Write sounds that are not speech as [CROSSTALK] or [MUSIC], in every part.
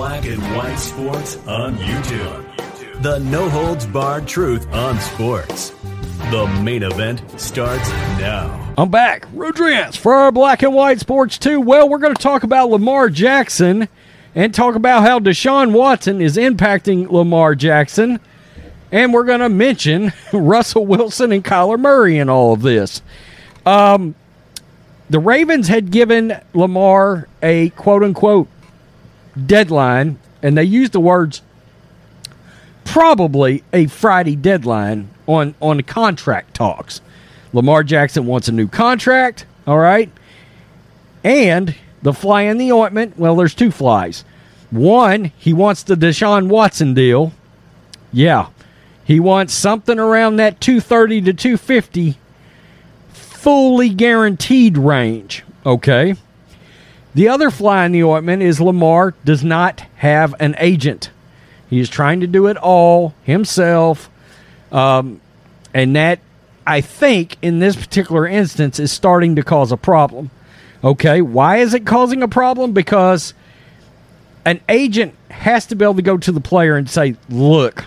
Black and White Sports on YouTube. The no holds barred truth on sports. The main event starts now. I'm back. Rodriguez for our Black and White Sports 2. Well, we're going to talk about Lamar Jackson and talk about how Deshaun Watson is impacting Lamar Jackson. And we're going to mention [LAUGHS] Russell Wilson and Kyler Murray in all of this. Um, the Ravens had given Lamar a quote unquote deadline, and they used the words probably a Friday deadline on, on contract talks. Lamar Jackson wants a new contract, all right? And the fly in the ointment, well, there's two flies. One, he wants the Deshaun Watson deal. Yeah. He wants something around that 230 to 250 fully guaranteed range. Okay. The other fly in the ointment is Lamar does not have an agent. He is trying to do it all himself. Um, and that, I think, in this particular instance, is starting to cause a problem. Okay. Why is it causing a problem? Because an agent has to be able to go to the player and say, look,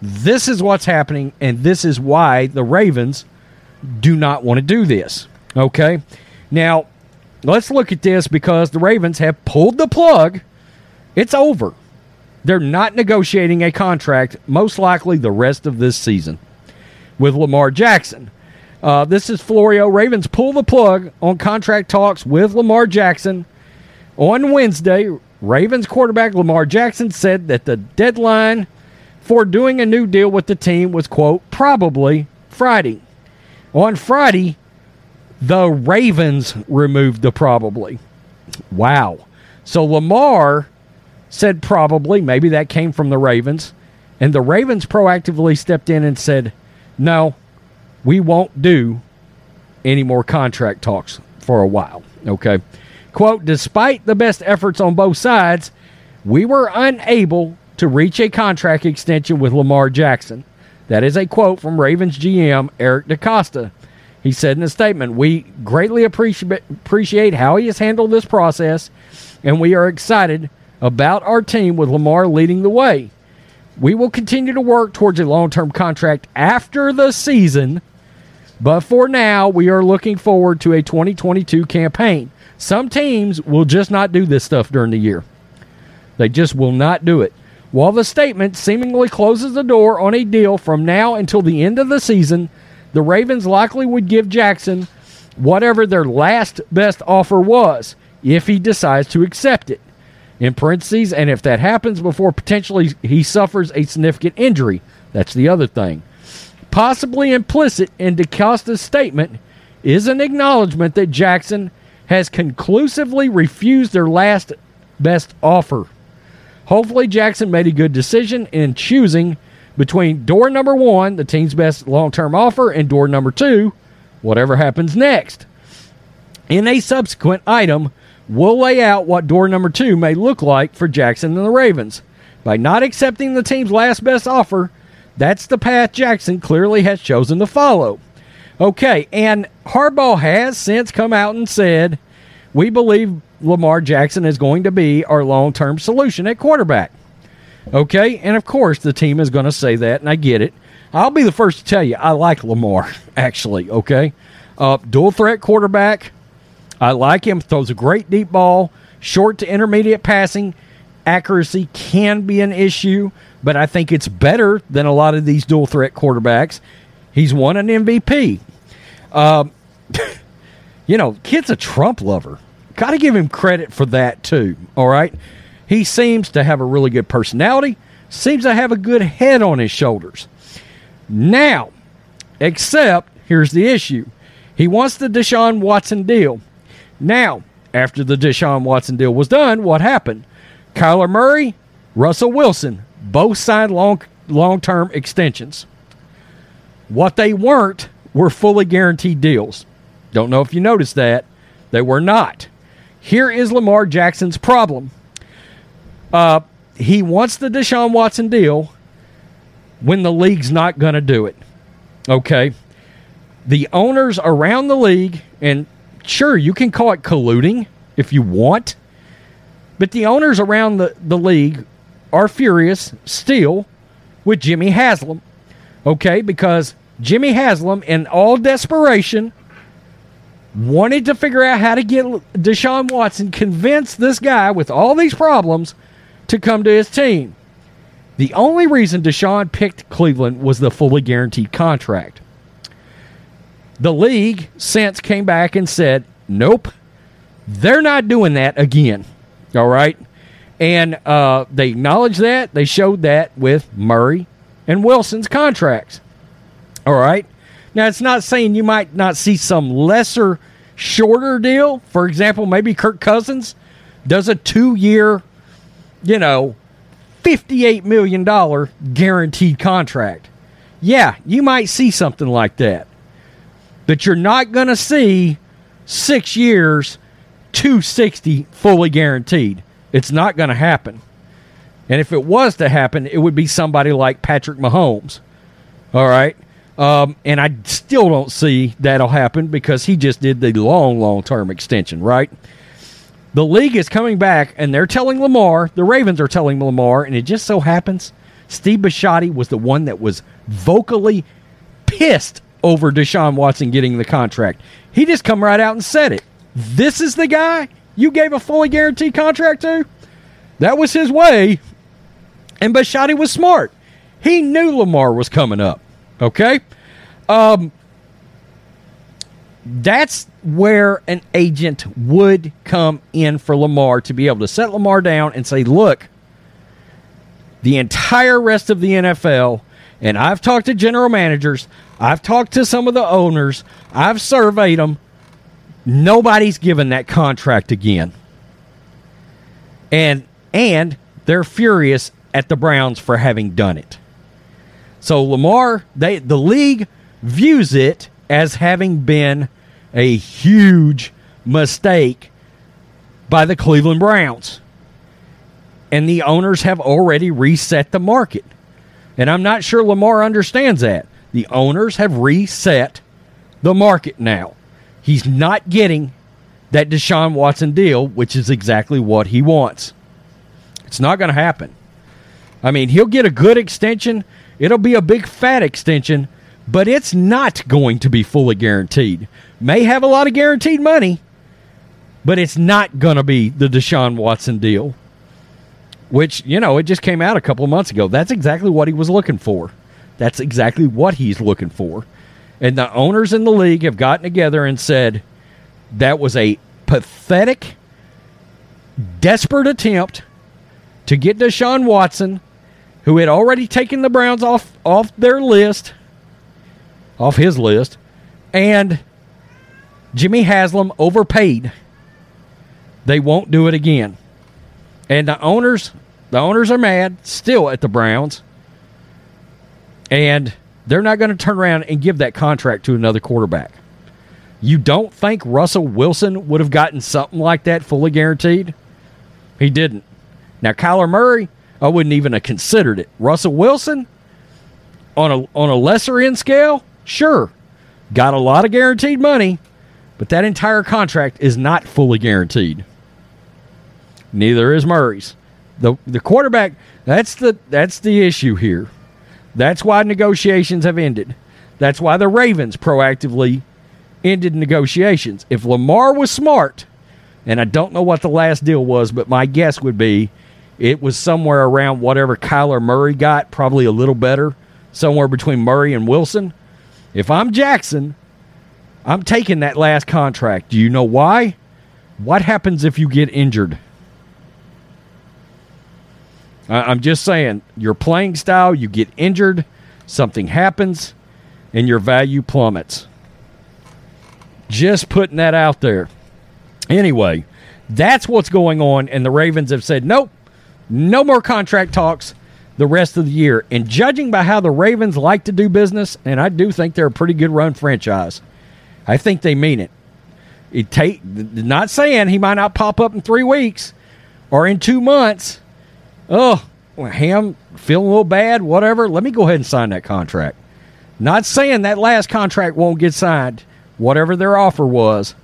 this is what's happening, and this is why the Ravens do not want to do this. Okay? Now, let's look at this because the Ravens have pulled the plug. It's over. They're not negotiating a contract, most likely the rest of this season, with Lamar Jackson. Uh, this is Florio. Ravens pull the plug on contract talks with Lamar Jackson. On Wednesday, Ravens quarterback Lamar Jackson said that the deadline for doing a new deal with the team was, quote, probably Friday. On Friday, the Ravens removed the probably. Wow. So Lamar said probably, maybe that came from the Ravens, and the Ravens proactively stepped in and said, no, we won't do any more contract talks for a while. Okay. Quote, despite the best efforts on both sides, we were unable to reach a contract extension with Lamar Jackson. That is a quote from Ravens GM Eric DeCosta. He said in a statement, We greatly appreciate, appreciate how he has handled this process, and we are excited about our team with Lamar leading the way. We will continue to work towards a long term contract after the season, but for now, we are looking forward to a 2022 campaign. Some teams will just not do this stuff during the year, they just will not do it. While the statement seemingly closes the door on a deal from now until the end of the season, the Ravens likely would give Jackson whatever their last best offer was if he decides to accept it. In parentheses, and if that happens before potentially he suffers a significant injury, that's the other thing. Possibly implicit in DeCosta's statement is an acknowledgement that Jackson has conclusively refused their last best offer. Hopefully, Jackson made a good decision in choosing between door number one, the team's best long term offer, and door number two, whatever happens next. In a subsequent item, we'll lay out what door number two may look like for Jackson and the Ravens. By not accepting the team's last best offer, that's the path Jackson clearly has chosen to follow. Okay, and Harbaugh has since come out and said, We believe Lamar Jackson is going to be our long term solution at quarterback. Okay, and of course the team is going to say that, and I get it. I'll be the first to tell you I like Lamar, [LAUGHS] actually, okay? Uh, dual threat quarterback. I like him. Throws a great deep ball, short to intermediate passing. Accuracy can be an issue, but I think it's better than a lot of these dual threat quarterbacks. He's won an MVP. Um, [LAUGHS] you know, kid's a Trump lover. Got to give him credit for that too. All right. He seems to have a really good personality, seems to have a good head on his shoulders. Now, except here's the issue he wants the Deshaun Watson deal. Now, after the Deshaun Watson deal was done, what happened? Kyler Murray Russell Wilson, both signed long long term extensions. What they weren't were fully guaranteed deals. Don't know if you noticed that. They were not. Here is Lamar Jackson's problem. Uh, he wants the Deshaun Watson deal when the league's not going to do it. Okay. The owners around the league, and sure, you can call it colluding if you want, but the owners around the, the league are furious still with Jimmy Haslam. Okay, because Jimmy Haslam, in all desperation, wanted to figure out how to get Deshaun Watson, convince this guy with all these problems to come to his team. The only reason Deshaun picked Cleveland was the fully guaranteed contract. The league since came back and said, nope, they're not doing that again. All right. And uh, they acknowledged that. They showed that with Murray and Wilson's contracts. All right. Now, it's not saying you might not see some lesser, shorter deal. For example, maybe Kirk Cousins does a two year, you know, $58 million guaranteed contract. Yeah, you might see something like that. But you're not going to see six years, 260 fully guaranteed. It's not going to happen. And if it was to happen, it would be somebody like Patrick Mahomes. All right. Um, and I still don't see that'll happen because he just did the long, long term extension, right? The league is coming back and they're telling Lamar, the Ravens are telling Lamar, and it just so happens Steve Bisciotti was the one that was vocally pissed over Deshaun Watson getting the contract. He just come right out and said it. This is the guy you gave a fully guaranteed contract to? That was his way. And Bisciotti was smart. He knew Lamar was coming up. Okay? Um, that's where an agent would come in for Lamar to be able to set Lamar down and say, look, the entire rest of the NFL, and I've talked to general managers, I've talked to some of the owners, I've surveyed them. Nobody's given that contract again. And and they're furious at the Browns for having done it. So Lamar, they the league views it as having been a huge mistake by the Cleveland Browns. And the owners have already reset the market. And I'm not sure Lamar understands that. The owners have reset the market now. He's not getting that Deshaun Watson deal, which is exactly what he wants. It's not going to happen. I mean, he'll get a good extension. It'll be a big fat extension, but it's not going to be fully guaranteed. May have a lot of guaranteed money, but it's not going to be the Deshaun Watson deal, which, you know, it just came out a couple of months ago. That's exactly what he was looking for. That's exactly what he's looking for. And the owners in the league have gotten together and said that was a pathetic, desperate attempt to get Deshaun Watson, who had already taken the Browns off off their list, off his list, and Jimmy Haslam overpaid. They won't do it again. And the owners, the owners are mad still at the Browns. And they're not going to turn around and give that contract to another quarterback. You don't think Russell Wilson would have gotten something like that fully guaranteed? He didn't. Now Kyler Murray, I wouldn't even have considered it. Russell Wilson, on a on a lesser end scale, sure, got a lot of guaranteed money, but that entire contract is not fully guaranteed. Neither is Murray's. the The quarterback that's the that's the issue here. That's why negotiations have ended. That's why the Ravens proactively ended negotiations. If Lamar was smart, and I don't know what the last deal was, but my guess would be it was somewhere around whatever Kyler Murray got, probably a little better, somewhere between Murray and Wilson. If I'm Jackson, I'm taking that last contract. Do you know why? What happens if you get injured? I'm just saying, your playing style, you get injured, something happens, and your value plummets. Just putting that out there. Anyway, that's what's going on, and the Ravens have said, nope, No more contract talks the rest of the year. And judging by how the Ravens like to do business, and I do think they're a pretty good run franchise, I think they mean it. It take not saying he might not pop up in three weeks or in two months. Oh, Ham feeling a little bad, whatever. Let me go ahead and sign that contract. Not saying that last contract won't get signed, whatever their offer was,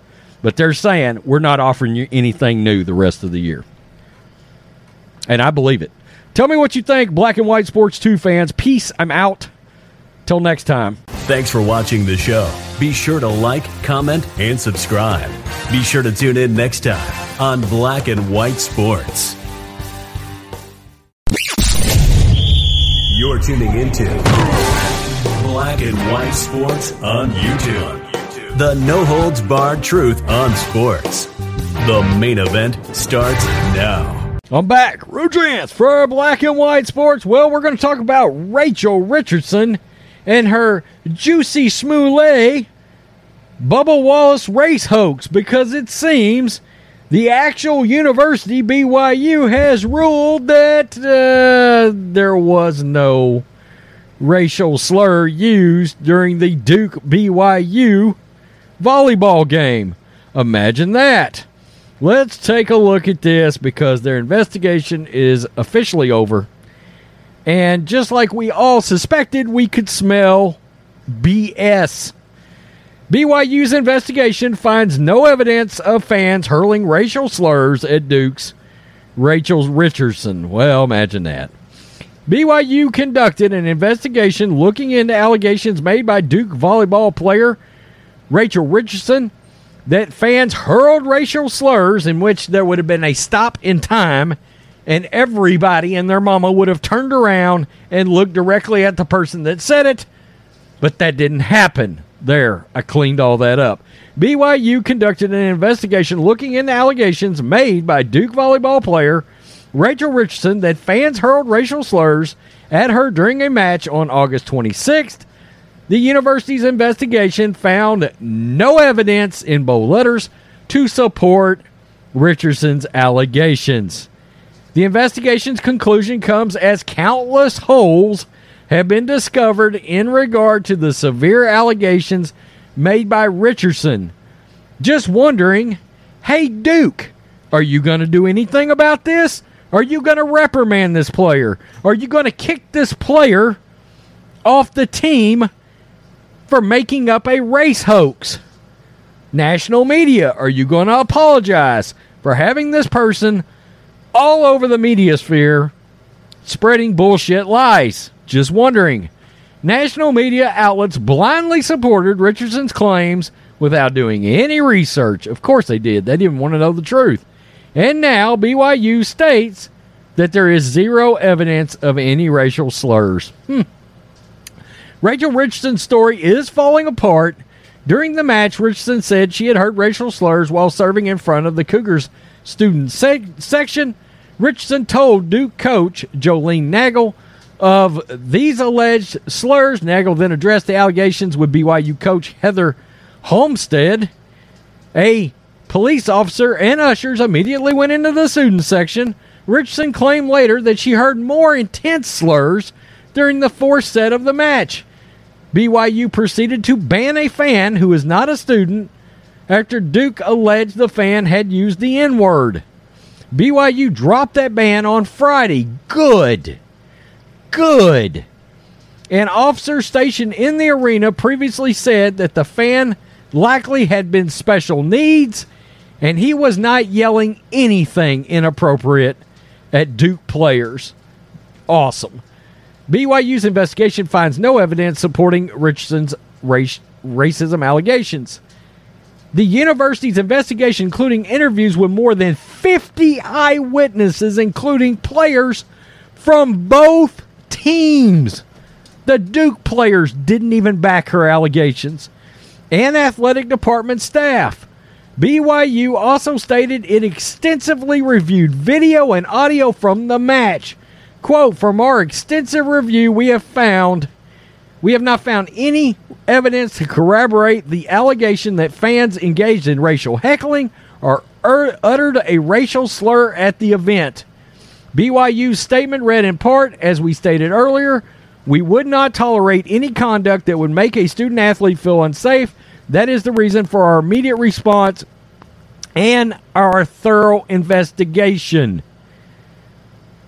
but they're saying we're not offering you anything new the rest of the year. And I believe it. Tell me what you think, Black and White Sports 2 fans. Peace. I'm out. Till next time. Thanks for watching the show. Be sure to like, comment, and subscribe. Be sure to tune in next time on Black and White Sports. You're tuning into Black and White Sports on YouTube. The no holds barred truth on sports. The main event starts now. I'm back. Rudrance for Black and White Sports. Well, we're going to talk about Rachel Richardson and her Jussie Smollett Bubba Wallace race hoax because it seems the actual university, BYU, has ruled that uh, there was no racial slur used during the Duke BYU volleyball game. Imagine that. Let's take a look at this because their investigation is officially over. And just like we all suspected, we could smell BS. BYU's investigation finds no evidence of fans hurling racial slurs at Duke's Rachel Richardson. Well, imagine that. BYU conducted an investigation looking into allegations made by Duke volleyball player Rachel Richardson that fans hurled racial slurs in which there would have been a stop in time and everybody and their mama would have turned around and looked directly at the person that said it, but that didn't happen. There, I cleaned all that up. BYU conducted an investigation looking into allegations made by Duke volleyball player Rachel Richardson that fans hurled racial slurs at her during a match on August 26th the university's investigation found no evidence in bold letters to support Richardson's allegations. The investigation's conclusion comes as countless holes have been discovered in regard to the severe allegations made by Richardson. Just wondering, hey, Duke, are you going to do anything about this? Are you going to reprimand this player? Are you going to kick this player off the team for making up a race hoax. National media, are you going to apologize for having this person all over the media sphere spreading bullshit lies? Just wondering. National media outlets blindly supported Richardson's claims without doing any research. Of course they did. They didn't want to know the truth. And now BYU states that there is zero evidence of any racial slurs. Hmm. Rachel Richardson's story is falling apart. During the match, Richardson said she had heard racial slurs while serving in front of the Cougars student se- section. Richardson told Duke coach Jolene Nagel of these alleged slurs. Nagel then addressed the allegations with BYU coach Heather Olmstead. A police officer and ushers immediately went into the student section. Richardson claimed later that she heard more intense slurs during the fourth set of the match. BYU proceeded to ban a fan who is not a student after Duke alleged the fan had used the N word. BYU dropped that ban on Friday. Good. Good. An officer stationed in the arena previously said that the fan likely had been special needs and he was not yelling anything inappropriate at Duke players. Awesome. BYU's investigation finds no evidence supporting Richardson's race, racism allegations. The university's investigation, including interviews with more than 50 eyewitnesses, including players from both teams. The Duke players didn't even back her allegations, and athletic department staff. BYU also stated it extensively reviewed video and audio from the match Quote From our extensive review, we have found. We have not found any evidence to corroborate the allegation that fans engaged in racial heckling or uttered a racial slur at the event. BYU's statement read in part, as we stated earlier, we would not tolerate any conduct that would make a student athlete feel unsafe. That is the reason for our immediate response and our thorough investigation.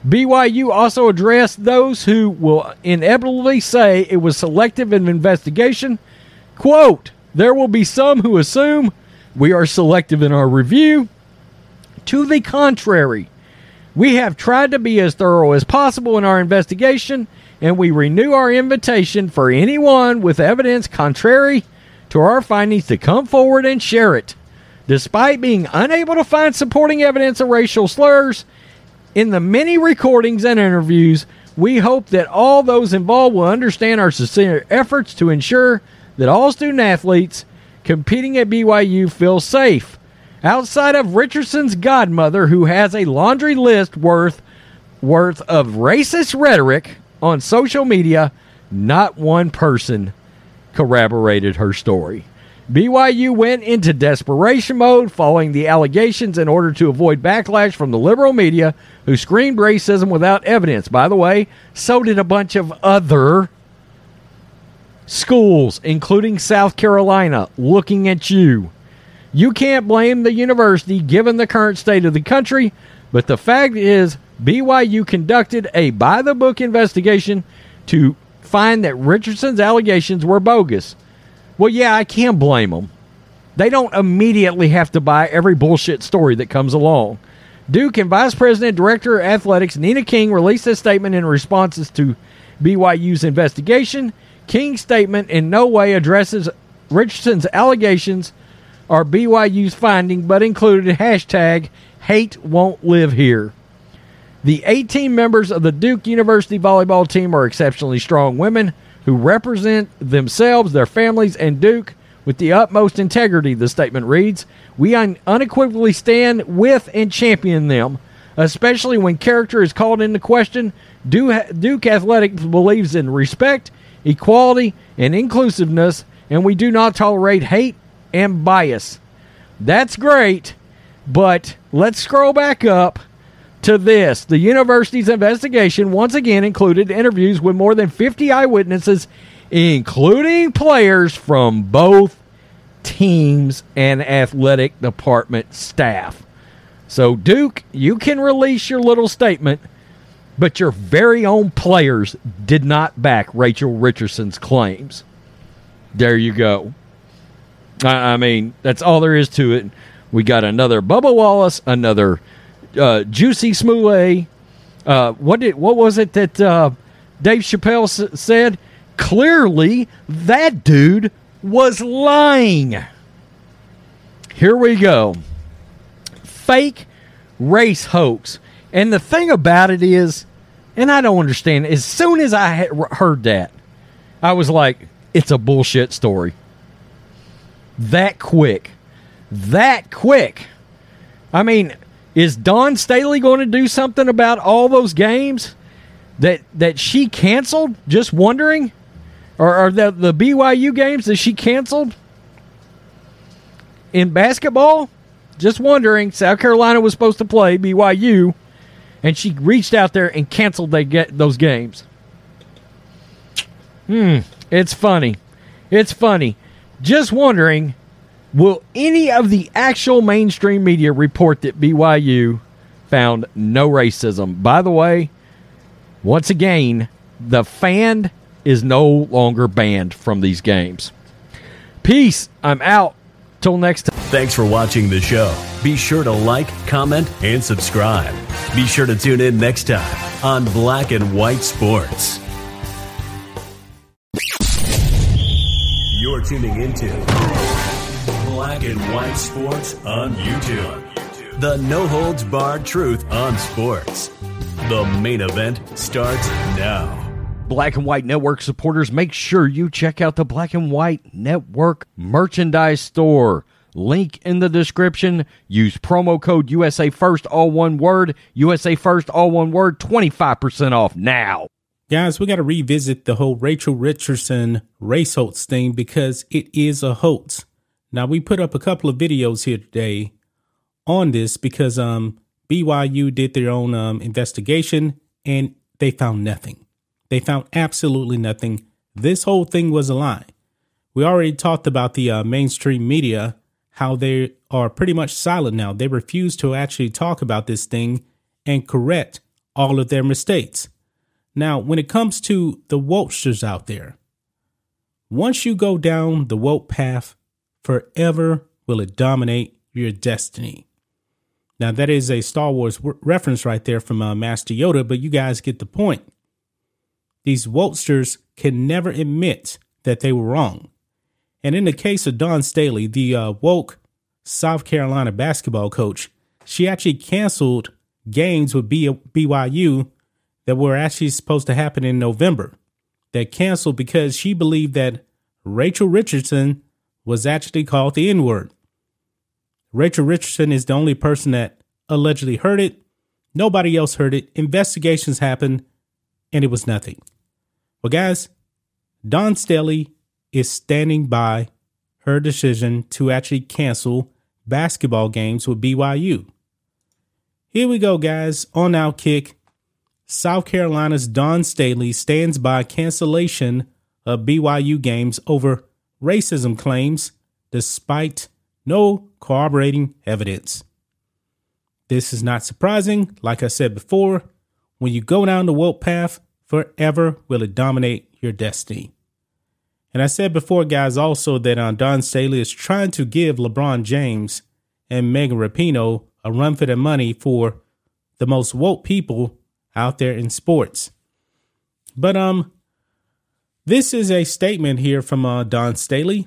BYU also addressed those who will inevitably say it was selective in investigation. Quote, there will be some who assume we are selective in our review. To the contrary, we have tried to be as thorough as possible in our investigation, and we renew our invitation for anyone with evidence contrary to our findings to come forward and share it. Despite being unable to find supporting evidence of racial slurs, in the many recordings and interviews, we hope that all those involved will understand our sincere efforts to ensure that all student athletes competing at BYU feel safe. Outside of Richardson's godmother, who has a laundry list worth worth of racist rhetoric on social media, not one person corroborated her story. BYU went into desperation mode following the allegations in order to avoid backlash from the liberal media who screamed racism without evidence. By the way, so did a bunch of other schools, including South Carolina, looking at you. You can't blame the university given the current state of the country, but the fact is, BYU conducted a by the book investigation to find that Richardson's allegations were bogus. Well, yeah, I can't blame them. They don't immediately have to buy every bullshit story that comes along. Duke and Vice President Director of Athletics Nina King released a statement in responses to BYU's investigation. King's statement in no way addresses Richardson's allegations or BYU's finding, but included hashtag hate won't live here. The 18 members of the Duke University volleyball team are exceptionally strong women who represent themselves, their families, and Duke with the utmost integrity, the statement reads. We un- unequivocally stand with and champion them, especially when character is called into question. Duke Athletics believes in respect, equality, and inclusiveness, and we do not tolerate hate and bias. That's great, but let's scroll back up to this. The university's investigation once again included interviews with more than 50 eyewitnesses, including players from both teams and athletic department staff. So, Duke, you can release your little statement, but your very own players did not back Rachel Richardson's claims. There you go. I, mean, that's all there is to it. We got another Bubba Wallace, another uh, Jussie Smollett. Uh, what did what was it that uh, Dave Chappelle s- said? Clearly, that dude was lying. Here we go. Fake race hoax. And the thing about it is, and I don't understand, as soon as I heard that, I was like, it's a bullshit story. That quick. That quick. I mean, is Dawn Staley going to do something about all those games that that she canceled? Just wondering, or are the the BYU games that she canceled in basketball? Just wondering. South Carolina was supposed to play BYU, and she reached out there and canceled they get those games. Hmm, it's funny. It's funny. Just wondering Will any of the actual mainstream media report that BYU found no racism? By the way, once again, the fan is no longer banned from these games. Peace. I'm out. Till next time. Thanks for watching the show. Be sure to like, comment, and subscribe. Be sure to tune in next time on Black and White Sports. You're tuning into Black and White Sports on YouTube. The no holds barred truth on sports. The main event starts now. Black and White Network supporters, make sure you check out the Black and White Network merchandise store. Link in the description. Use promo code USA First, all one word. USA First, all one word. 25% off now. Guys, we got to revisit the whole Rachel Richardson race hoax thing because it is a hoax. Now we put up a couple of videos here today on this because um BYU did their own um, investigation and they found nothing. They found absolutely nothing. This whole thing was a lie. We already talked about the uh, mainstream media, how they are pretty much silent now. They refuse to actually talk about this thing and correct all of their mistakes. Now, when it comes to the wokesters out there, once you go down the woke path, forever will it dominate your destiny. Now, that is a Star Wars reference right there from uh, Master Yoda, but you guys get the point. These wokesters can never admit that they were wrong. And in the case of Dawn Staley, the uh, woke South Carolina basketball coach, she actually canceled games with B- BYU that were actually supposed to happen in November. That canceled because she believed that Rachel Richardson was actually called the N word. Rachel Richardson is the only person that allegedly heard it. Nobody else heard it. Investigations happened, and it was nothing. Well, guys, Dawn Staley is standing by her decision to actually cancel basketball games with BYU. Here we go, guys. On Outkick, South Carolina's Dawn Staley stands by cancellation of BYU games over racism claims despite no corroborating evidence. This is not surprising. Like I said before, when you go down the woke path, forever will it dominate your destiny. And I said before, guys, also that uh, Dawn Staley is trying to give LeBron James and Megan Rapinoe a run for their money for the most woke people out there in sports. But um, this is a statement here from uh, Dawn Staley,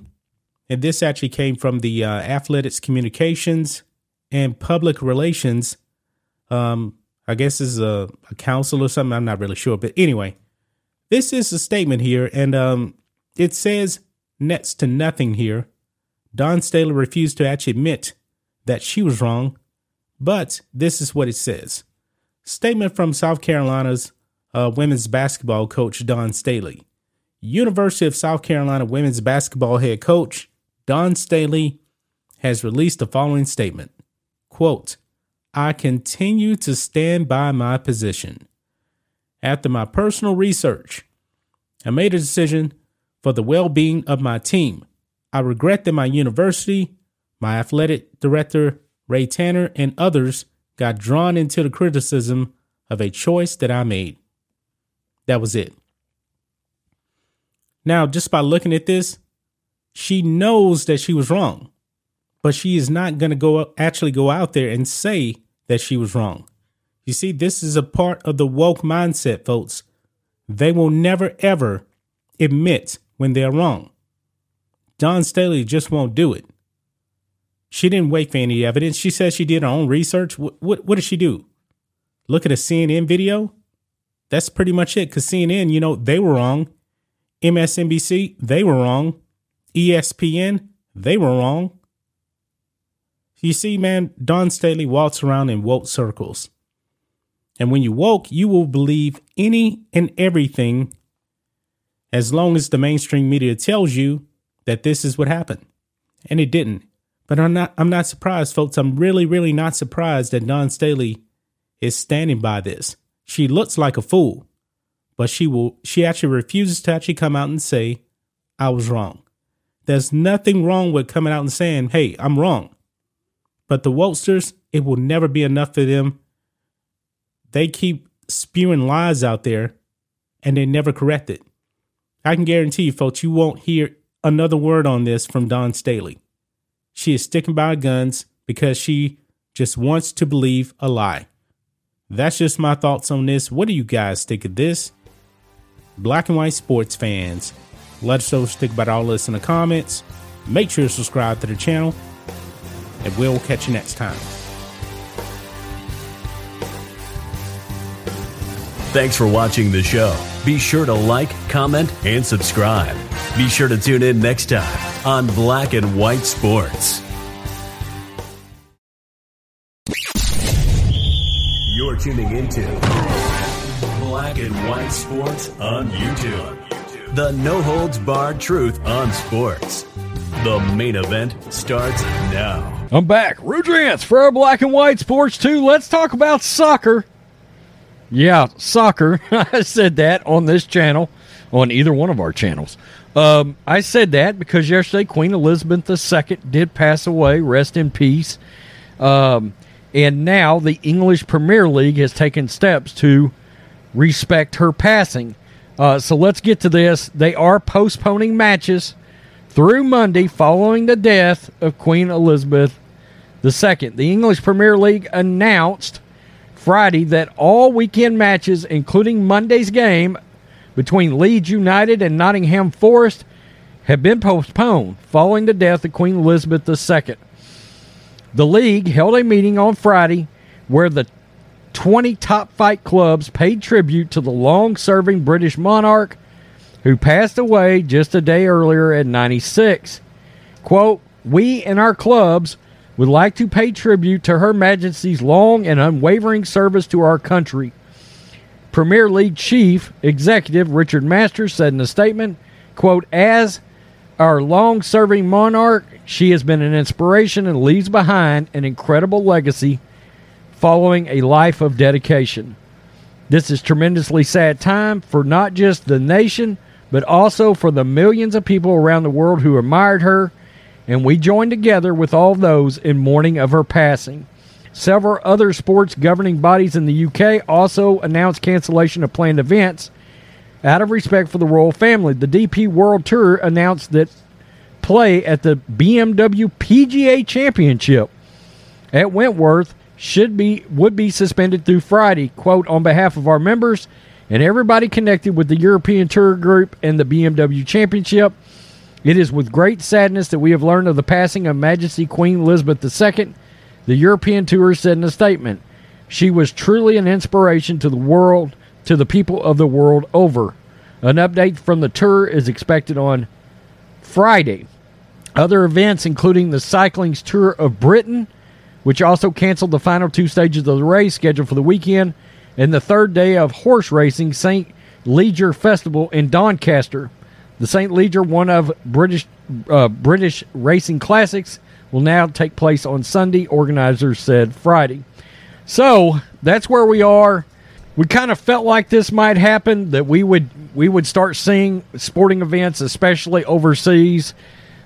and this actually came from the uh, Athletics Communications and Public Relations. Um, I guess is a, a council or something. I'm not really sure, but anyway, this is a statement here, and um, it says next to nothing here. Dawn Staley refused to actually admit that she was wrong, but this is what it says. Statement from South Carolina's uh, women's basketball coach Dawn Staley. University of South Carolina women's basketball head coach Dawn Staley has released the following statement. Quote, I continue to stand by my position. After my personal research, I made a decision for the well being of my team. I regret that my university, my athletic director, Ray Tanner, and others got drawn into the criticism of a choice that I made. That was it. Now, just by looking at this, she knows that she was wrong, but she is not going to go actually go out there and say that she was wrong. You see, this is a part of the woke mindset, folks. They will never ever admit when they're wrong. Dawn Staley just won't do it. She didn't wait for any evidence. She says she did her own research. What, what, what did she do? Look at a CNN video? That's pretty much it. Because CNN, you know, they were wrong. MSNBC, they were wrong. ESPN, they were wrong. You see, man, Dawn Staley walks around in woke circles. And when you woke, you will believe any and everything as long as the mainstream media tells you that this is what happened. And it didn't. But I'm not I'm not surprised, folks. I'm really, really not surprised that Dawn Staley is standing by this. She looks like a fool, but she will she actually refuses to actually come out and say, I was wrong. There's nothing wrong with coming out and saying, Hey, I'm wrong. But the Wokesters, it will never be enough for them. They keep spewing lies out there and they never correct it. I can guarantee you, folks, you won't hear another word on this from Dawn Staley. She is sticking by her guns because she just wants to believe a lie. That's just my thoughts on this. What do you guys think of this? Black and white sports fans, let us know think about all this in the comments. Make sure to subscribe to the channel, and we'll catch you next time. Thanks for watching the show. Be sure to like, comment, and subscribe. Be sure to tune in next time on Black and White Sports. You're tuning into Black and White Sports on YouTube. The no holds barred truth on sports. The main event starts now. I'm back. Rudrance for our Black and White Sports 2. Let's talk about soccer. Yeah, soccer. [LAUGHS] I said that on this channel, on either one of our channels. Um, I said that because yesterday Queen Elizabeth II did pass away. Rest in peace. Um, and now the English Premier League has taken steps to respect her passing. Uh, so let's get to this. They are postponing matches through Monday following the death of Queen Elizabeth II. The English Premier League announced Friday that all weekend matches, including Monday's game between Leeds United and Nottingham Forest, have been postponed following the death of Queen Elizabeth II. The league held a meeting on Friday where the 20 top fight clubs paid tribute to the long serving British monarch who passed away just a day earlier at 96. Quote, We and our clubs would like to pay tribute to Her Majesty's long and unwavering service to our country. Premier League Chief Executive Richard Masters said in a statement, quote, As our long serving monarch, she has been an inspiration and leaves behind an incredible legacy following a life of dedication. This is tremendously sad time for not just the nation, but also for the millions of people around the world who admired her, and we join together with all those in mourning of her passing. Several other sports governing bodies in the UK also announced cancellation of planned events out of respect for the royal family. The DP World Tour announced that play at the BMW PGA Championship at Wentworth should be would be suspended through Friday. Quote on behalf of our members and everybody connected with the European Tour Group and the BMW Championship. It is with great sadness that we have learned of the passing of Majesty Queen Elizabeth II. The European Tour said in a statement, "She was truly an inspiration to the world, to the people of the world over." An update from the tour is expected on Friday. Other events, including the Cycling's Tour of Britain, which also canceled the final two stages of the race scheduled for the weekend, and the third day of horse racing, St. Leger Festival in Doncaster. The St. Leger, one of British uh, British racing classics, will now take place on Sunday. Organizers said Friday. So that's where we are. We kind of felt like this might happen that we would we would start seeing sporting events, especially overseas,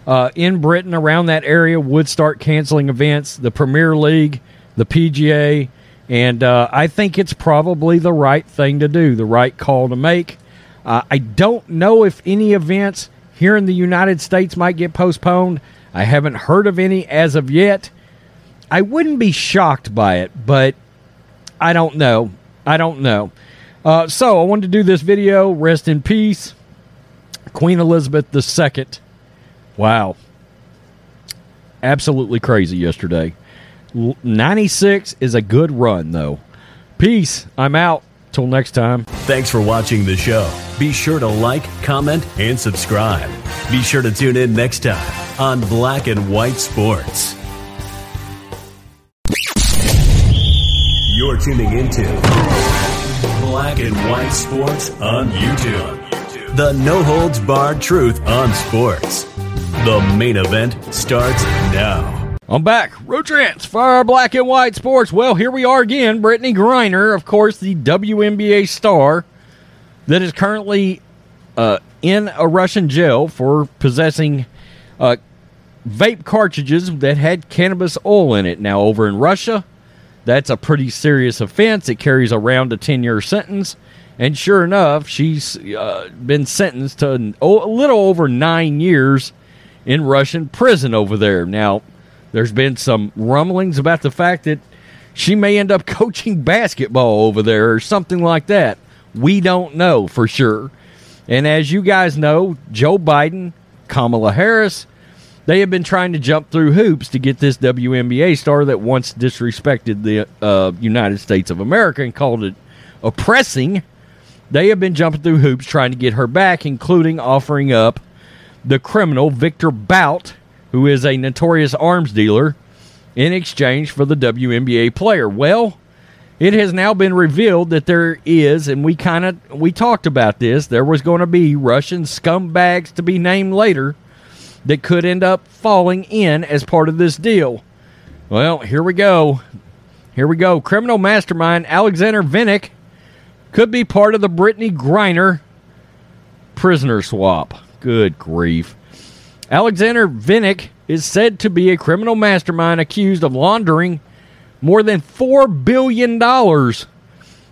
uh, in Britain around that area, would start canceling events. The Premier League, the PGA, and uh, I think it's probably the right thing to do, the right call to make. Uh, I don't know if any events here in the United States might get postponed. I haven't heard of any as of yet. I wouldn't be shocked by it, but I don't know. I don't know. Uh, so I wanted to do this video. Rest in peace, Queen Elizabeth II. Wow, absolutely crazy yesterday. 96 is a good run, though. Peace. I'm out. Till next time. Thanks for watching the show. Be sure to like, comment, and subscribe. Be sure to tune in next time on Black and White Sports. You're tuning into Black and White Sports on YouTube. The no holds barred truth on sports. The main event starts now. I'm back. Road Fire Black and White Sports. Well, here we are again. Brittney Griner, of course, the WNBA star that is currently uh, in a Russian jail for possessing uh, vape cartridges that had cannabis oil in it. Now, over in Russia, that's a pretty serious offense. It carries around a 10 year sentence. And sure enough, she's uh, been sentenced to a little over nine years in Russian prison over there. Now, there's been some rumblings about the fact that she may end up [LAUGHS] coaching basketball over there or something like that. We don't know for sure. And as you guys know, Joe Biden, Kamala Harris, they have been trying to jump through hoops to get this WNBA star that once disrespected the uh, United States of America and called it oppressing. They have been jumping through hoops trying to get her back, including offering up the criminal Victor Bout who is a notorious arms dealer, in exchange for the WNBA player. Well, it has now been revealed that there is, and we kind of we talked about this. There was going to be Russian scumbags to be named later that could end up falling in as part of this deal. Well, here we go. Here we go. Criminal mastermind Alexander Vinnik could be part of the Brittney Griner prisoner swap. Good grief. Alexander Vinnik is said to be a criminal mastermind accused of laundering more than $4 billion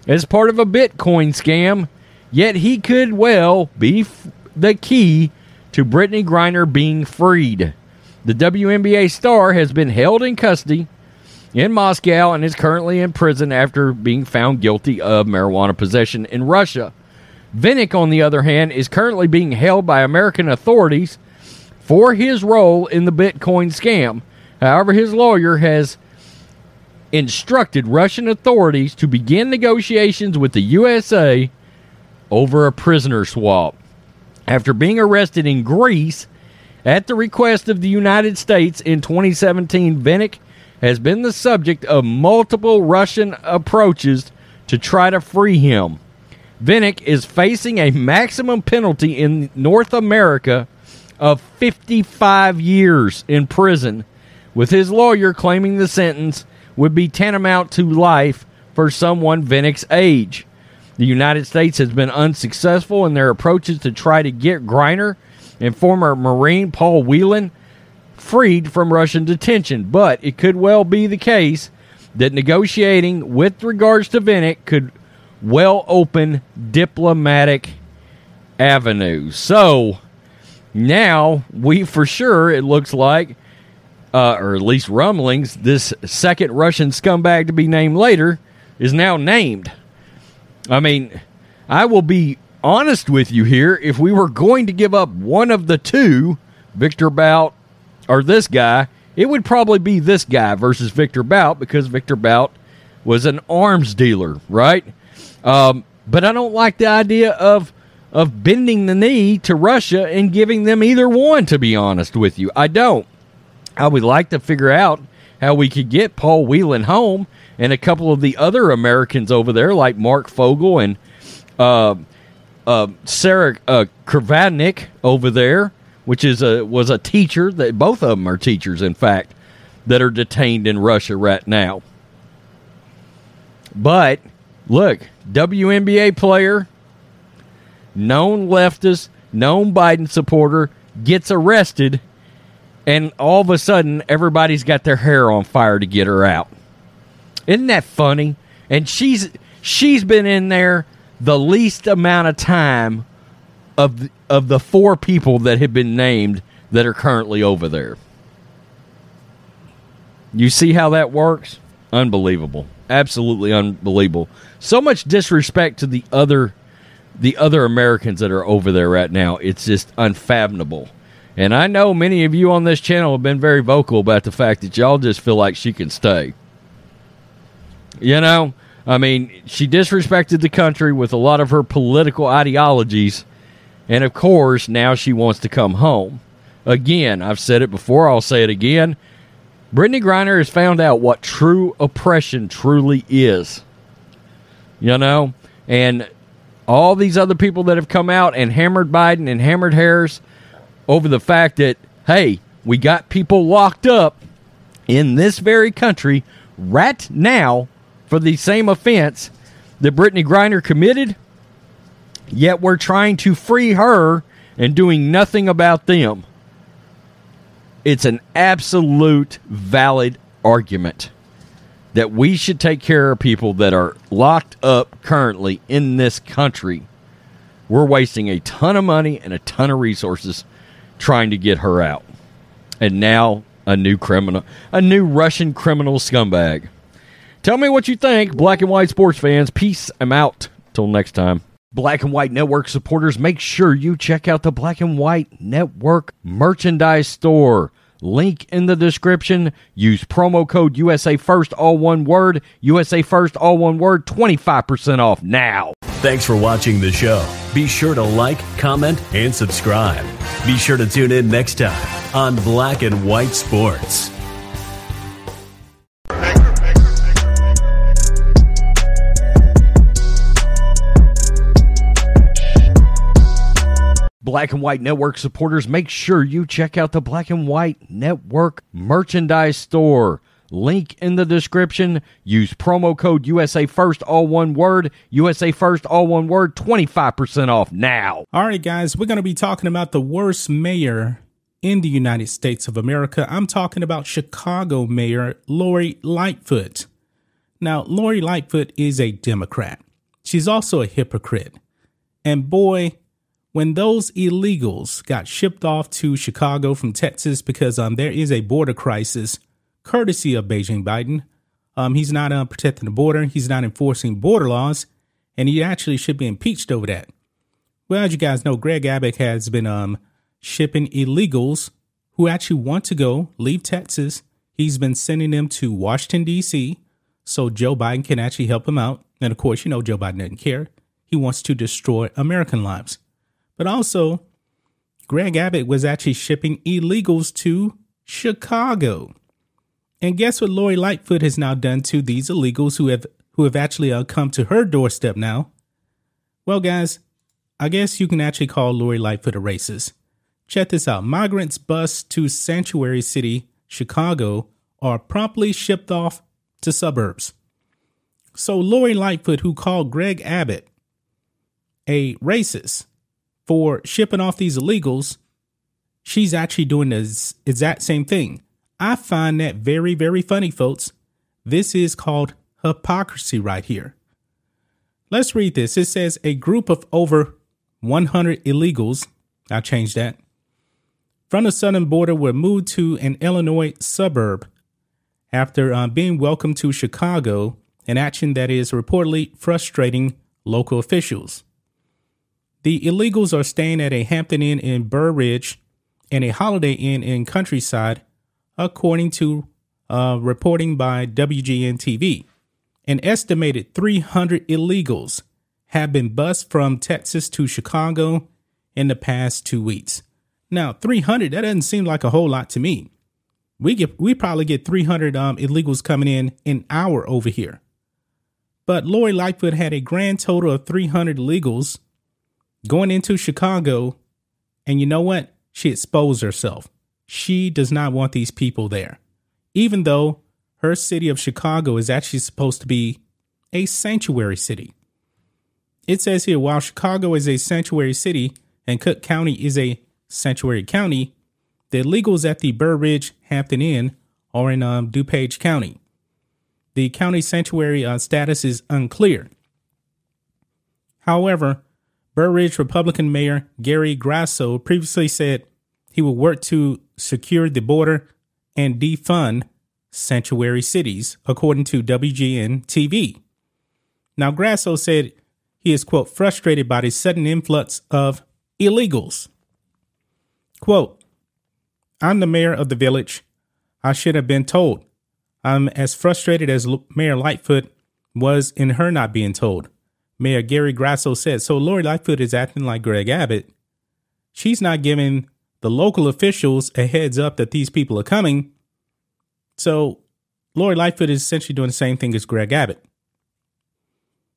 as part of a Bitcoin scam, yet he could well be f- the key to Brittney Griner being freed. The WNBA star has been held in custody in Moscow and is currently in prison after being found guilty of marijuana possession in Russia. Vinnik, on the other hand, is currently being held by American authorities for his role in the Bitcoin scam. However, his lawyer has instructed Russian authorities to begin negotiations with the USA over a prisoner swap. After being arrested in Greece at the request of the United States in 2017, Vinnik has been the subject of multiple Russian approaches to try to free him. Vinnik is facing a maximum penalty in North America of 55 years in prison, with his lawyer claiming the sentence would be tantamount to life for someone Vinnik's age. The United States has been unsuccessful in their approaches to try to get Griner and former Marine Paul Whelan freed from Russian detention, but it could well be the case that negotiating with regards to Vinnik could well open diplomatic avenues. So now we for sure, it looks like, uh, or at least rumblings, this second Russian scumbag to be named later is now named. I mean, I will be honest with you here. If we were going to give up one of the two, Victor Bout or this guy, it would probably be this guy versus Victor Bout because Victor Bout was an arms dealer, right? Um, but I don't like the idea of of bending the knee to Russia and giving them either one. To be honest with you, I don't. I would like to figure out how we could get Paul Whelan home and a couple of the other Americans over there, like Marc Fogel and uh, uh, Sarah uh, over there, which is a was a teacher. That both of them are teachers, in fact, that are detained in Russia right now. But look, WNBA player, known leftist, known Biden supporter, gets arrested, and all of a sudden everybody's got their hair on fire to get her out. Isn't that funny? And she's she's been in there the least amount of time of of the four people that have been named that are currently over there. You see how that works? Unbelievable. Absolutely unbelievable. So much disrespect to the other the other Americans that are over there right now. It's just unfathomable. And I know many of you on this channel have been very vocal about the fact that y'all just feel like she can stay. You know, I mean, she disrespected the country with a lot of her political ideologies. And of course, now she wants to come home. Again, I've said it before, I'll say it again. Brittney Griner has found out what true oppression truly is. You know? And all these other people that have come out and hammered Biden and hammered Harris over the fact that, hey, we got people locked up in this very country right now for the same offense that Brittney Griner committed, yet we're trying to free her and doing nothing about them. It's an absolute valid argument that we should take care of people that are locked up currently in this country. We're wasting a ton of money and a ton of resources trying to get her out. And now a new criminal, a new Russian criminal scumbag. Tell me what you think, black and white sports fans. Peace. I'm out. Till next time. Black and White Network supporters, make sure you check out the Black and White Network merchandise store. Link in the description. Use promo code USA First, all one word. USA First, all one word. 25% off now. Thanks for watching the show. Be sure to like, comment, and subscribe. Be sure to tune in next time on Black and White Sports. Black and White Network supporters, make sure you check out the Black and White Network merchandise store. Link in the description. Use promo code USA First, all one word. USA First, all one word. 25% off now. All right, guys, we're going to be talking about the worst mayor in the United States of America. I'm talking about Chicago Mayor Lori Lightfoot. Now, Lori Lightfoot is a Democrat. She's also a hypocrite. And boy, when those illegals got shipped off to Chicago from Texas because um, there is a border crisis, courtesy of Beijing Biden. Um, he's not uh, protecting the border. He's not enforcing border laws, and he actually should be impeached over that. Well, as you guys know, Greg Abbott has been um, shipping illegals who actually want to go leave Texas. He's been sending them to Washington, D.C., so Joe Biden can actually help him out. And of course, you know, Joe Biden doesn't care. He wants to destroy American lives. But also, Greg Abbott was actually shipping illegals to Chicago. And guess what Lori Lightfoot has now done to these illegals who have who have actually uh, come to her doorstep now? Well, guys, I guess you can actually call Lori Lightfoot a racist. Check this out. Migrants bused to Sanctuary City, Chicago, are promptly shipped off to suburbs. So Lori Lightfoot, who called Greg Abbott a racist for shipping off these illegals, she's actually doing the exact same thing. I find that very, very funny, folks. This is called hypocrisy right here. Let's read this. It says a group of over 100 illegals, I changed that, from the southern border were moved to an Illinois suburb after uh, being welcomed to Chicago, an action that is reportedly frustrating local officials. The illegals are staying at a Hampton Inn in Burr Ridge and a Holiday Inn in Countryside according to uh, reporting by WGN TV. An estimated 300 illegals have been bused from Texas to Chicago in the past two weeks. Now, 300, that doesn't seem like a whole lot to me. We get we probably get 300 um, illegals coming in an hour over here. But Lori Lightfoot had a grand total of 300 illegals going into Chicago. And you know what? She exposed herself. She does not want these people there, even though her city of Chicago is actually supposed to be a sanctuary city. It says here while Chicago is a sanctuary city and Cook County is a sanctuary county, the illegals at the Burr Ridge Hampton Inn are in um, DuPage County. The county sanctuary uh, status is unclear. However, Burr Ridge Republican Mayor Gary Grasso previously said he will work to secure the border and defund sanctuary cities, according to WGN TV. Now, Grasso said he is, quote, frustrated by the sudden influx of illegals. Quote, I'm the mayor of the village. I should have been told. I'm as frustrated as Mayor Lightfoot was in her not being told. Mayor Gary Grasso said, so Lori Lightfoot is acting like Greg Abbott. She's not giving the local officials a heads up that these people are coming. So Lori Lightfoot is essentially doing the same thing as Greg Abbott.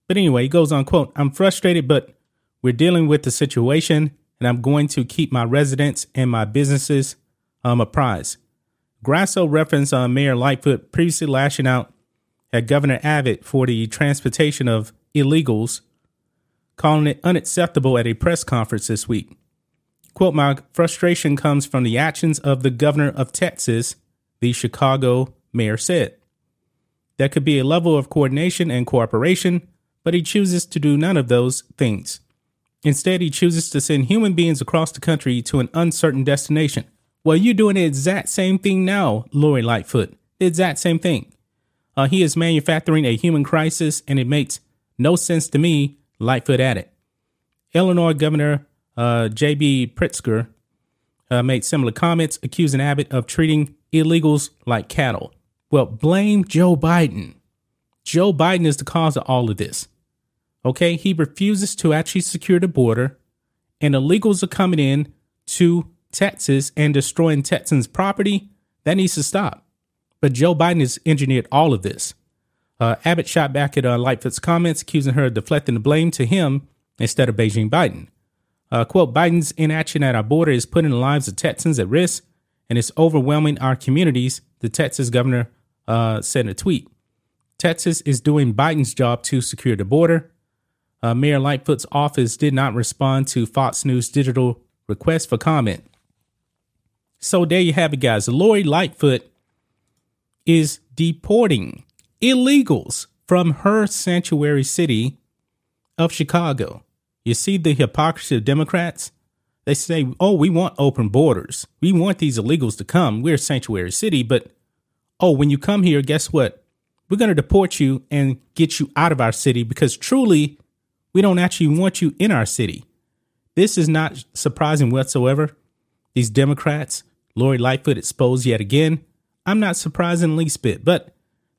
But anyway, he goes on, quote, I'm frustrated, but we're dealing with the situation and I'm going to keep my residents and my businesses um, apprised. Grasso referenced uh, Mayor Lightfoot previously lashing out at Governor Abbott for the transportation of illegals, calling it unacceptable at a press conference this week. Quote, my frustration comes from the actions of the governor of Texas, the Chicago mayor said. There could be a level of coordination and cooperation, but he chooses to do none of those things. Instead, he chooses to send human beings across the country to an uncertain destination. Well, you're doing the exact same thing now, Lori Lightfoot. The exact same thing. Uh, he is manufacturing a human crisis, and it makes no sense to me, Lightfoot added. Illinois Governor uh, J.B. Pritzker uh, made similar comments, accusing Abbott of treating illegals like cattle. Well, blame Joe Biden. Joe Biden is the cause of all of this. Okay, he refuses to actually secure the border, and illegals are coming in to Texas and destroying Texans' property. That needs to stop. But Joe Biden has engineered all of this. Uh, Abbott shot back at uh, Lightfoot's comments, accusing her of deflecting the blame to him instead of Beijing Biden. Uh, quote, Biden's inaction at our border is putting the lives of Texans at risk and it's overwhelming our communities, the Texas governor uh, said in a tweet. Texas is doing Biden's job to secure the border. Uh, Mayor Lightfoot's office did not respond to Fox News digital request for comment. So there you have it, guys. Lori Lightfoot is deporting illegals from her sanctuary city of Chicago. You see the hypocrisy of Democrats? They say, oh, we want open borders. We want these illegals to come. We're a sanctuary city. But, oh, when you come here, guess what? We're going to deport you and get you out of our city because truly, we don't actually want you in our city. This is not surprising whatsoever. These Democrats, Lori Lightfoot exposed yet again. I'm not surprised in the least bit, but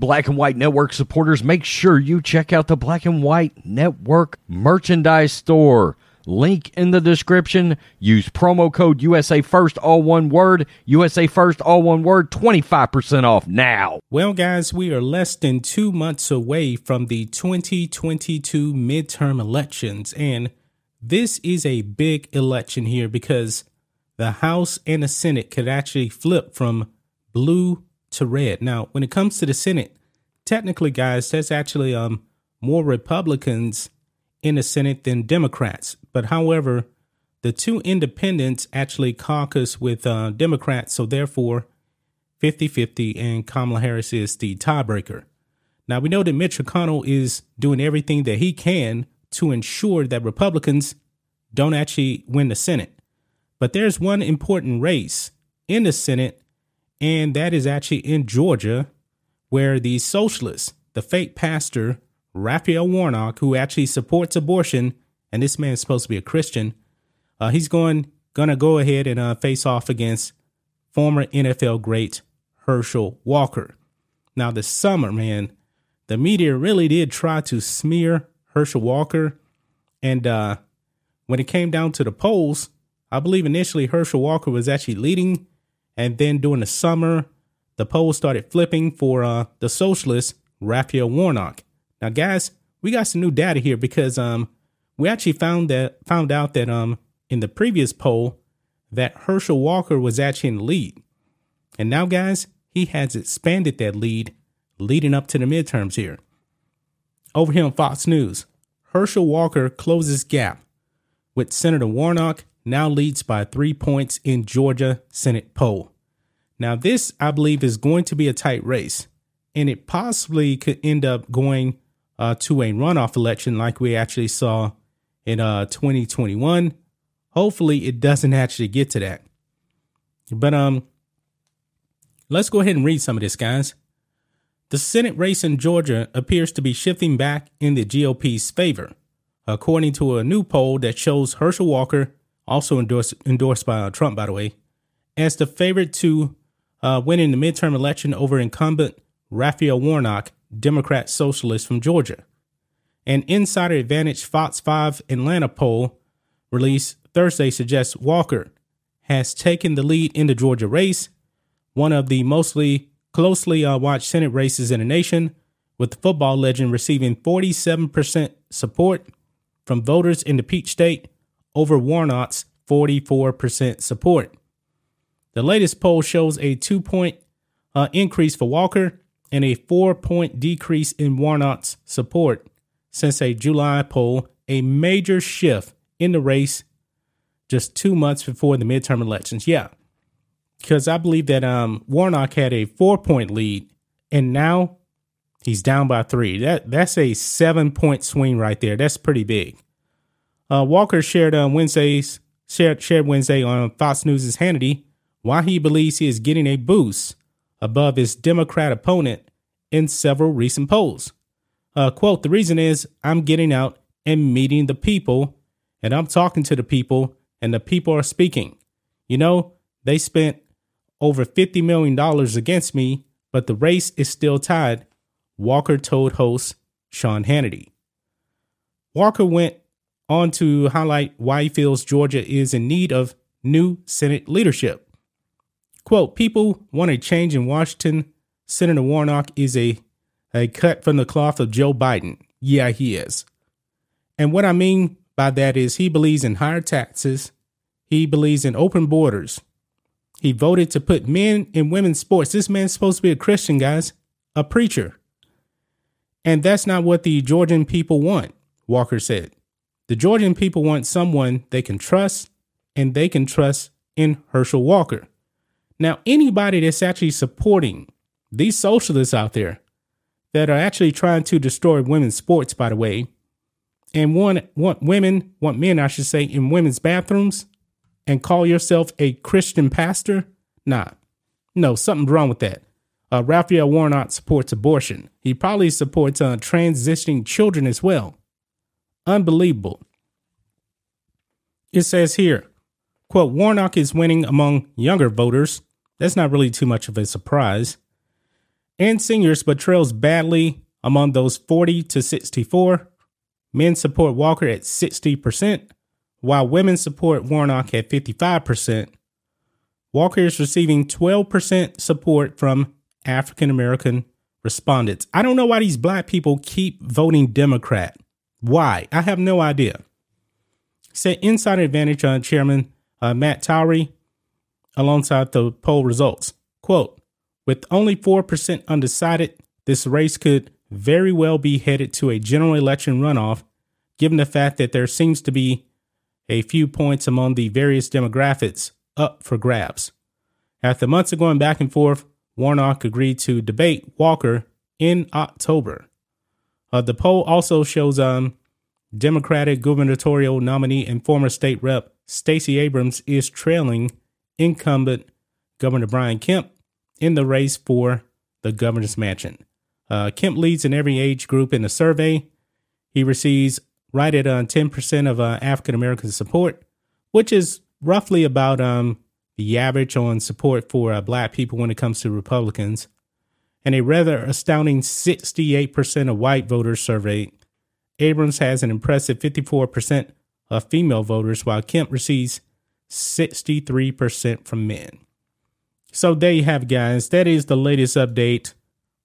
Black and White Network supporters, make sure you check out the Black and White Network merchandise store. Link in the description. Use promo code USA First, all one word. USA First, all one word. 25% off now. Well, guys, we are less than two months away from the 2022 midterm elections. And this is a big election here because the House and the Senate could actually flip from blue to red. Now, when it comes to the Senate, technically, guys, there's actually um more Republicans in the Senate than Democrats. But however, the two independents actually caucus with uh, Democrats, so therefore 50 50, and Kamala Harris is the tiebreaker. Now, we know that Mitch McConnell is doing everything that he can to ensure that Republicans don't actually win the Senate. But there's one important race in the Senate, and that is actually in Georgia, where the socialist, the fake pastor Raphael Warnock, who actually supports abortion, and this man is supposed to be a Christian, uh, he's going gonna go ahead and uh, face off against former NFL great Herschel Walker. Now, this summer, man, the media really did try to smear Herschel Walker, and uh, when it came down to the polls, I believe initially Herschel Walker was actually leading, and then during the summer, the polls started flipping for uh, the socialist Raphael Warnock. Now, guys, we got some new data here because um we actually found that found out that um in the previous poll that Herschel Walker was actually in the lead. And now, guys, he has expanded that lead leading up to the midterms here. Over here on Fox News, Herschel Walker closes gap with Senator Warnock now leads by three points in Georgia Senate poll. Now, this, I believe, is going to be a tight race, and it possibly could end up going uh, to a runoff election like we actually saw in uh, 2021. Hopefully, it doesn't actually get to that. But um, let's go ahead and read some of this, guys. The Senate race in Georgia appears to be shifting back in the GOP's favor, according to a new poll that shows Herschel Walker, also endorsed endorsed by uh, Trump, by the way, as the favorite to uh, win in the midterm election over incumbent Raphael Warnock Democrat socialist from Georgia. An Insider Advantage Fox 5 Atlanta poll released Thursday suggests Walker has taken the lead in the Georgia race, one of the mostly closely uh, watched Senate races in the nation, with the football legend receiving 47% support from voters in the Peach State over Warnock's 44% support. The latest poll shows a two point uh, increase for Walker and a four point decrease in Warnock's support since a July poll, a major shift in the race just two months before the midterm elections. Yeah, because I believe that um, Warnock had a four point lead and now he's down by three. That That's a seven point swing right there. That's pretty big. Uh, Walker shared on Wednesday's shared, shared Wednesday on Fox News' Hannity why he believes he is getting a boost above his Democrat opponent in several recent polls. Uh, quote, the reason is I'm getting out and meeting the people, and I'm talking to the people, and the people are speaking. You know, they spent over $50 million against me, but the race is still tied, Walker told host Sean Hannity. Walker went on to highlight why he feels Georgia is in need of new Senate leadership. Quote, people want a change in Washington. Senator Warnock is a, a cut from the cloth of Joe Biden. Yeah, he is. And what I mean by that is he believes in higher taxes. He believes in open borders. He voted to put men in women's sports. This man's supposed to be a Christian, guys, a preacher. And that's not what the Georgian people want, Walker said. The Georgian people want someone they can trust, and they can trust in Herschel Walker. Now, anybody that's actually supporting these socialists out there that are actually trying to destroy women's sports, by the way, and want, want women, want men, I should say, in women's bathrooms and call yourself a Christian pastor? Nah, no, something's wrong with that. Uh, Raphael Warnock supports abortion. He probably supports uh, transitioning children as well. Unbelievable. It says here, quote, Warnock is winning among younger voters. That's not really too much of a surprise. And seniors, but trails badly among those 40 to 64. Men support Walker at 60%, while women support Warnock at 55%. Walker is receiving 12% support from African American respondents. I don't know why these black people keep voting Democrat. Why? I have no idea. Said Insider Advantage on Chairman uh, Matt Towery alongside the poll results. Quote, with only 4% undecided, this race could very well be headed to a general election runoff, given the fact that there seems to be a few points among the various demographics up for grabs. After months of going back and forth, Warnock agreed to debate Walker in October. Uh, the poll also shows um, Democratic gubernatorial nominee and former state rep Stacey Abrams is trailing incumbent Governor Brian Kemp in the race for the governor's mansion. Uh, Kemp leads in every age group in the survey. He receives right at uh, 10% of uh, African American support, which is roughly about um, the average on support for uh, black people when it comes to Republicans, and a rather astounding 68% of white voters surveyed. Abrams has an impressive 54% of female voters, while Kemp receives 63% from men. So there you have, guys. That is the latest update.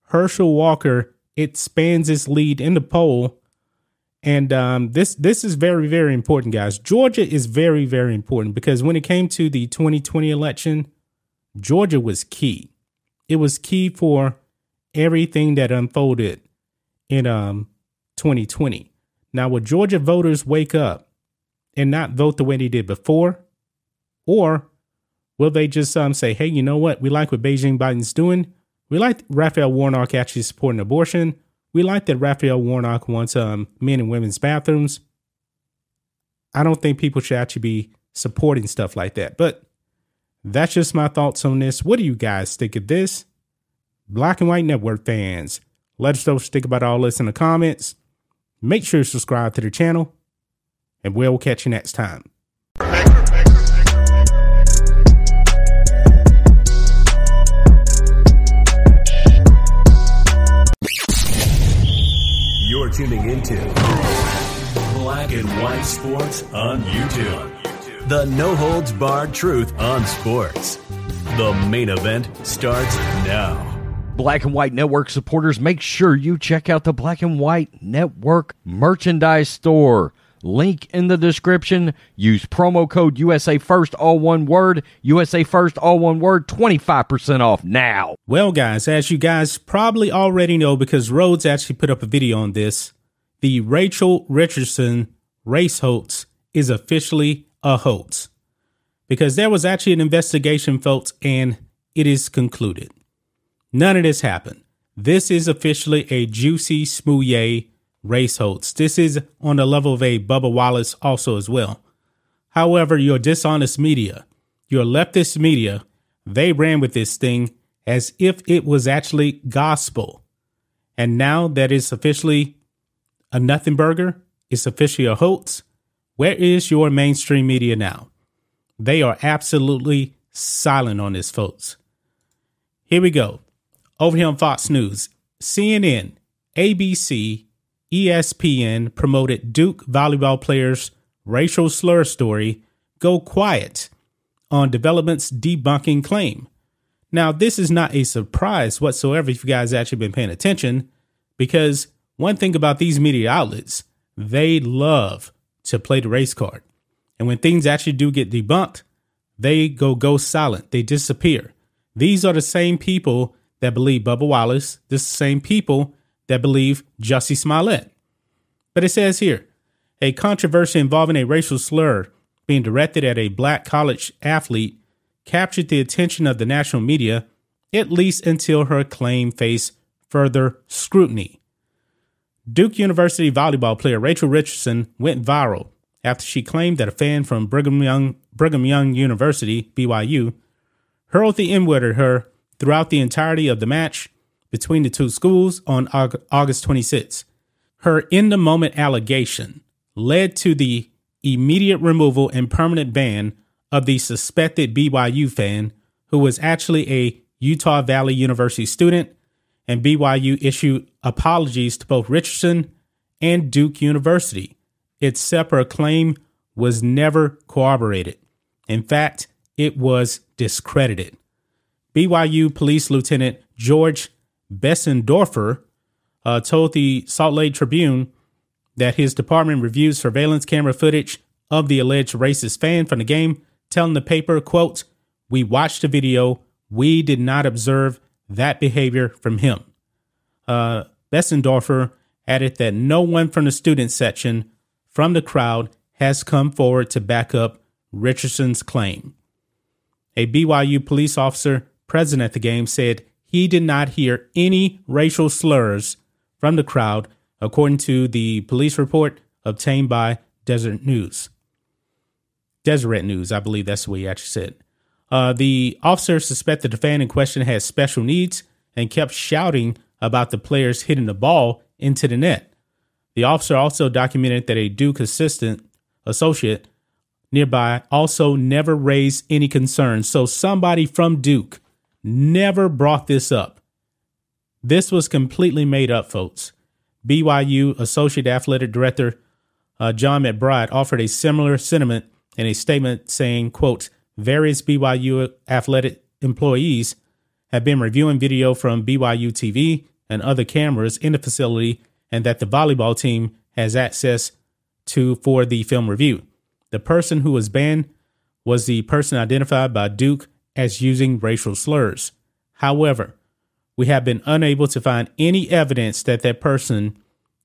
Herschel Walker expands his lead in the poll and um, this this is very very important, guys. Georgia is very very important because when it came to the 2020 election, Georgia was key. It was key for everything that unfolded in um 2020. Now, will Georgia voters wake up and not vote the way they did before, or will they just um say, "Hey, you know what? We like what Beijing Biden's doing. We like Raphael Warnock actually supporting abortion." We like that Raphael Warnock wants um, men and women's bathrooms. I don't think people should actually be supporting stuff like that. But that's just my thoughts on this. What do you guys think of this? Black and White Network fans, let us know what you think about all this in the comments. Make sure you subscribe to the channel, and we'll catch you next time. You're tuning into Black and White Sports on YouTube. The no holds barred truth on sports. The main event starts now. Black and White Network supporters, make sure you check out the Black and White Network merchandise store. Link in the description. Use promo code USA First, all one word. USA First, all one word. 25% off now. Well, guys, as you guys probably already know, because Rhodes actually put up a video on this, the Rachel Richardson race hoax is officially a hoax. Because there was actually an investigation, folks, and it is concluded. None of this happened. This is officially a Jussie Smollett race hoax. This is on the level of a Bubba Wallace also as well. However, your dishonest media, your leftist media, they ran with this thing as if it was actually gospel. And now that it's officially a nothing burger, it's officially a hoax. Where is your mainstream media now? They are absolutely silent on this, folks. Here we go. Over here on Fox News, CNN, ABC, ESPN promoted Duke volleyball players' racial slur story go quiet on development's debunking claim. Now, this is not a surprise whatsoever if you guys actually been paying attention, because one thing about these media outlets, they love to play the race card. And when things actually do get debunked, they go go silent. They disappear. These are the same people that believe Bubba Wallace, the same people that believe Jussie Smollett. But it says here, a controversy involving a racial slur being directed at a black college athlete captured the attention of the national media, at least until her claim faced further scrutiny. Duke University volleyball player Rachel Richardson went viral after she claimed that a fan from Brigham Young, Brigham Young University, BYU, hurled the N word at her throughout the entirety of the match between the two schools on August 26. Her in the moment allegation led to the immediate removal and permanent ban of the suspected BYU fan, who was actually a Utah Valley University student, and BYU issued apologies to both Richardson and Duke University. Its separate claim was never corroborated. In fact, it was discredited. BYU Police Lieutenant George Besendorfer uh, told the Salt Lake Tribune that his department reviewed surveillance camera footage of the alleged racist fan from the game, telling the paper, quote, We watched the video. We did not observe that behavior from him. Uh, Bessendorfer added that no one from the student section from the crowd has come forward to back up Richardson's claim. A BYU police officer present at the game said he did not hear any racial slurs from the crowd, according to the police report obtained by Desert News. Deseret News, I believe that's what he actually said. Uh, the officer suspected the fan in question had special needs and kept shouting about the players hitting the ball into the net. The officer also documented that a Duke assistant associate nearby also never raised any concerns. So somebody from Duke never brought this up. This was completely made up, folks. BYU Associate Athletic Director uh, John McBride offered a similar sentiment in a statement saying, quote, various BYU athletic employees have been reviewing video from BYU TV and other cameras in the facility and that the volleyball team has access to for the film review. The person who was banned was the person identified by Duke as using racial slurs. However, we have been unable to find any evidence that that person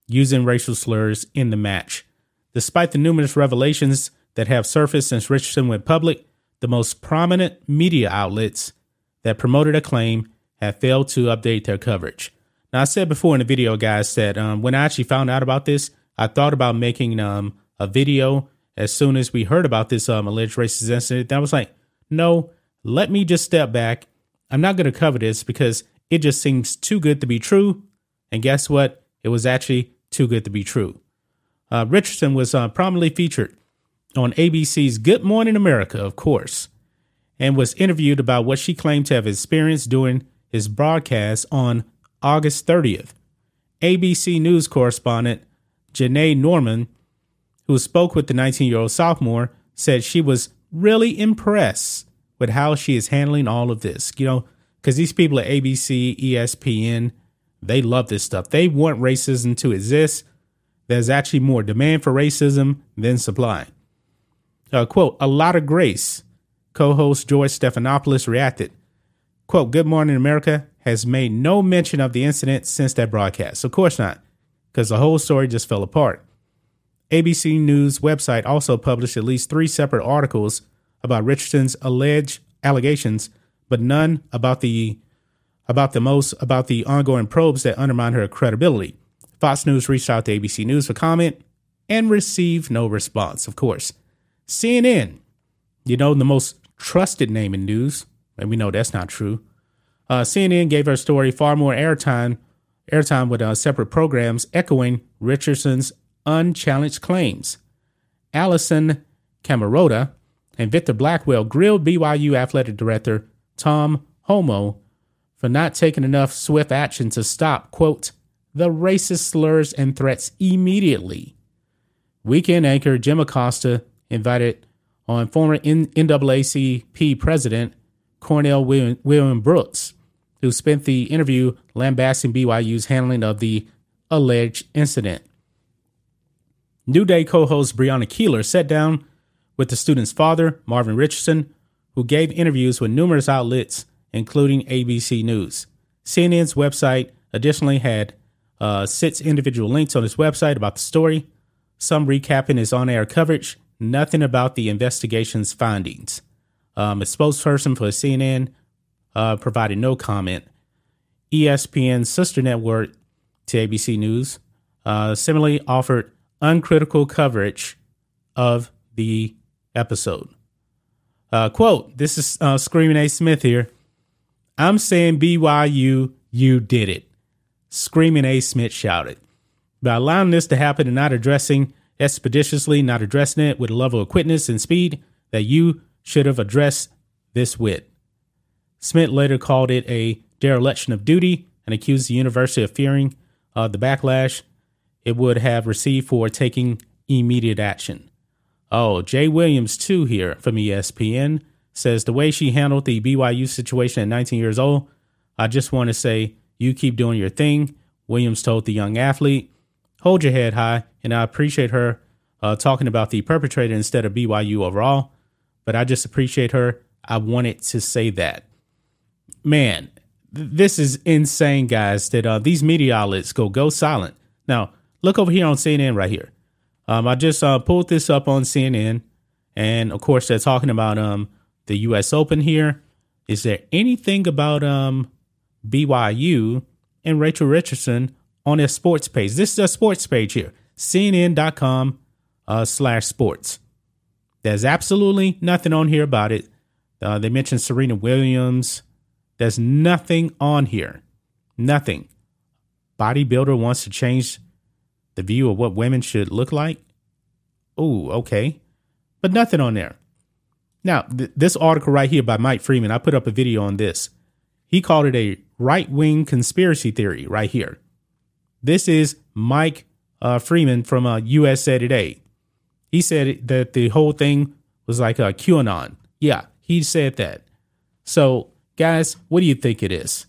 using racial slurs in the match. Despite the numerous revelations that have surfaced since Richardson went public, the most prominent media outlets that promoted a claim have failed to update their coverage. Now, I said before in the video, guys, that um, when I actually found out about this, I thought about making um, a video as soon as we heard about this um, alleged racist incident. I was like, no, let me just step back. I'm not going to cover this because it just seems too good to be true. And guess what? It was actually too good to be true. Uh, Richardson was uh, prominently featured on ABC's Good Morning America, of course, and was interviewed about what she claimed to have experienced during his broadcast on August 30th. ABC News correspondent Janai Norman, who spoke with the 19 year old sophomore, said she was really impressed with how she is handling all of this. You know, because these people at ABC, ESPN, they love this stuff. They want racism to exist. There's actually more demand for racism than supply. Uh, quote, a lot of grace. Co host George Stephanopoulos reacted. Quote, Good Morning America has made no mention of the incident since that broadcast. Of course not, because the whole story just fell apart. ABC News website also published at least three separate articles about Richardson's alleged allegations, but none about the about the most about the ongoing probes that undermine her credibility. Fox News reached out to ABC News for comment and received no response, of course. CNN, you know, the most trusted name in news, and we know that's not true. Uh, CNN gave her story far more airtime, airtime with uh, separate programs echoing Richardson's unchallenged claims. Alisyn Camerota, And Victor Blackwell grilled BYU athletic director Tom Holmoe for not taking enough swift action to stop, quote, the racist slurs and threats immediately. Weekend anchor Jim Acosta invited on former NAACP president Cornell William, Brooks, who spent the interview lambasting BYU's handling of the alleged incident. New Day co host Brianna Keilar sat down with the student's father, Marvin Richardson, who gave interviews with numerous outlets, including ABC News. CNN's website additionally had uh, six individual links on his website about the story, some recapping his on air coverage, nothing about the investigation's findings. Um, a spokesperson for CNN uh, provided no comment. ESPN's sister network to ABC News uh, similarly offered uncritical coverage of the episode. Uh, quote, this is uh, Screaming A. Smith here. I'm saying BYU, you did it. Screaming A. Smith shouted. By allowing this to happen and not addressing expeditiously, not addressing it with a level of quickness and speed that you should have addressed this with. Smith later called it a dereliction of duty and accused the university of fearing uh, the backlash it would have received for taking immediate action. Oh, Jay Williams, too, here from ESPN, says the way she handled the BYU situation at 19 years old, I just want to say, you keep doing your thing. Williams told the young athlete, hold your head high, and I appreciate her uh, talking about the perpetrator instead of BYU overall, but I just appreciate her. I wanted to say that. Man, th- this is insane, guys, that uh, these media outlets go go silent. Now, look over here on CNN right here. Um, I just uh, pulled this up on CNN, and of course, they're talking about um, the U.S. Open here. Is there anything about um, BYU and Rachel Richardson on their sports page? This is a sports page here, CNN.com uh, slash sports. There's absolutely nothing on here about it. Uh, they mentioned Serena Williams. There's nothing on here. Nothing. Bodybuilder wants to change the view of what women should look like. Oh, okay. But nothing on there. Now, th- this article right here by Mike Freeman, I put up a video on this. He called it a right wing conspiracy theory right here. This is Mike uh, Freeman from uh, USA Today. He said that the whole thing was like a QAnon. Yeah, he said that. So, guys, what do you think it is?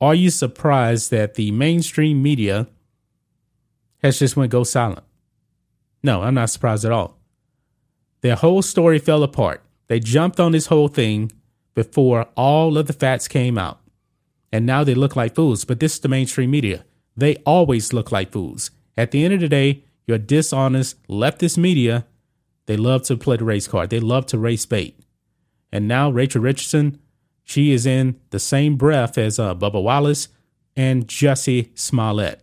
Are you surprised that the mainstream media has just went go silent? No, I'm not surprised at all. Their whole story fell apart. They jumped on this whole thing before all of the facts came out. And now they look like fools. But this is the mainstream media. They always look like fools. At the end of the day, your dishonest leftist media, they love to play the race card. They love to race bait. And now Rachel Richardson, she is in the same breath as uh, Bubba Wallace and Jussie Smollett.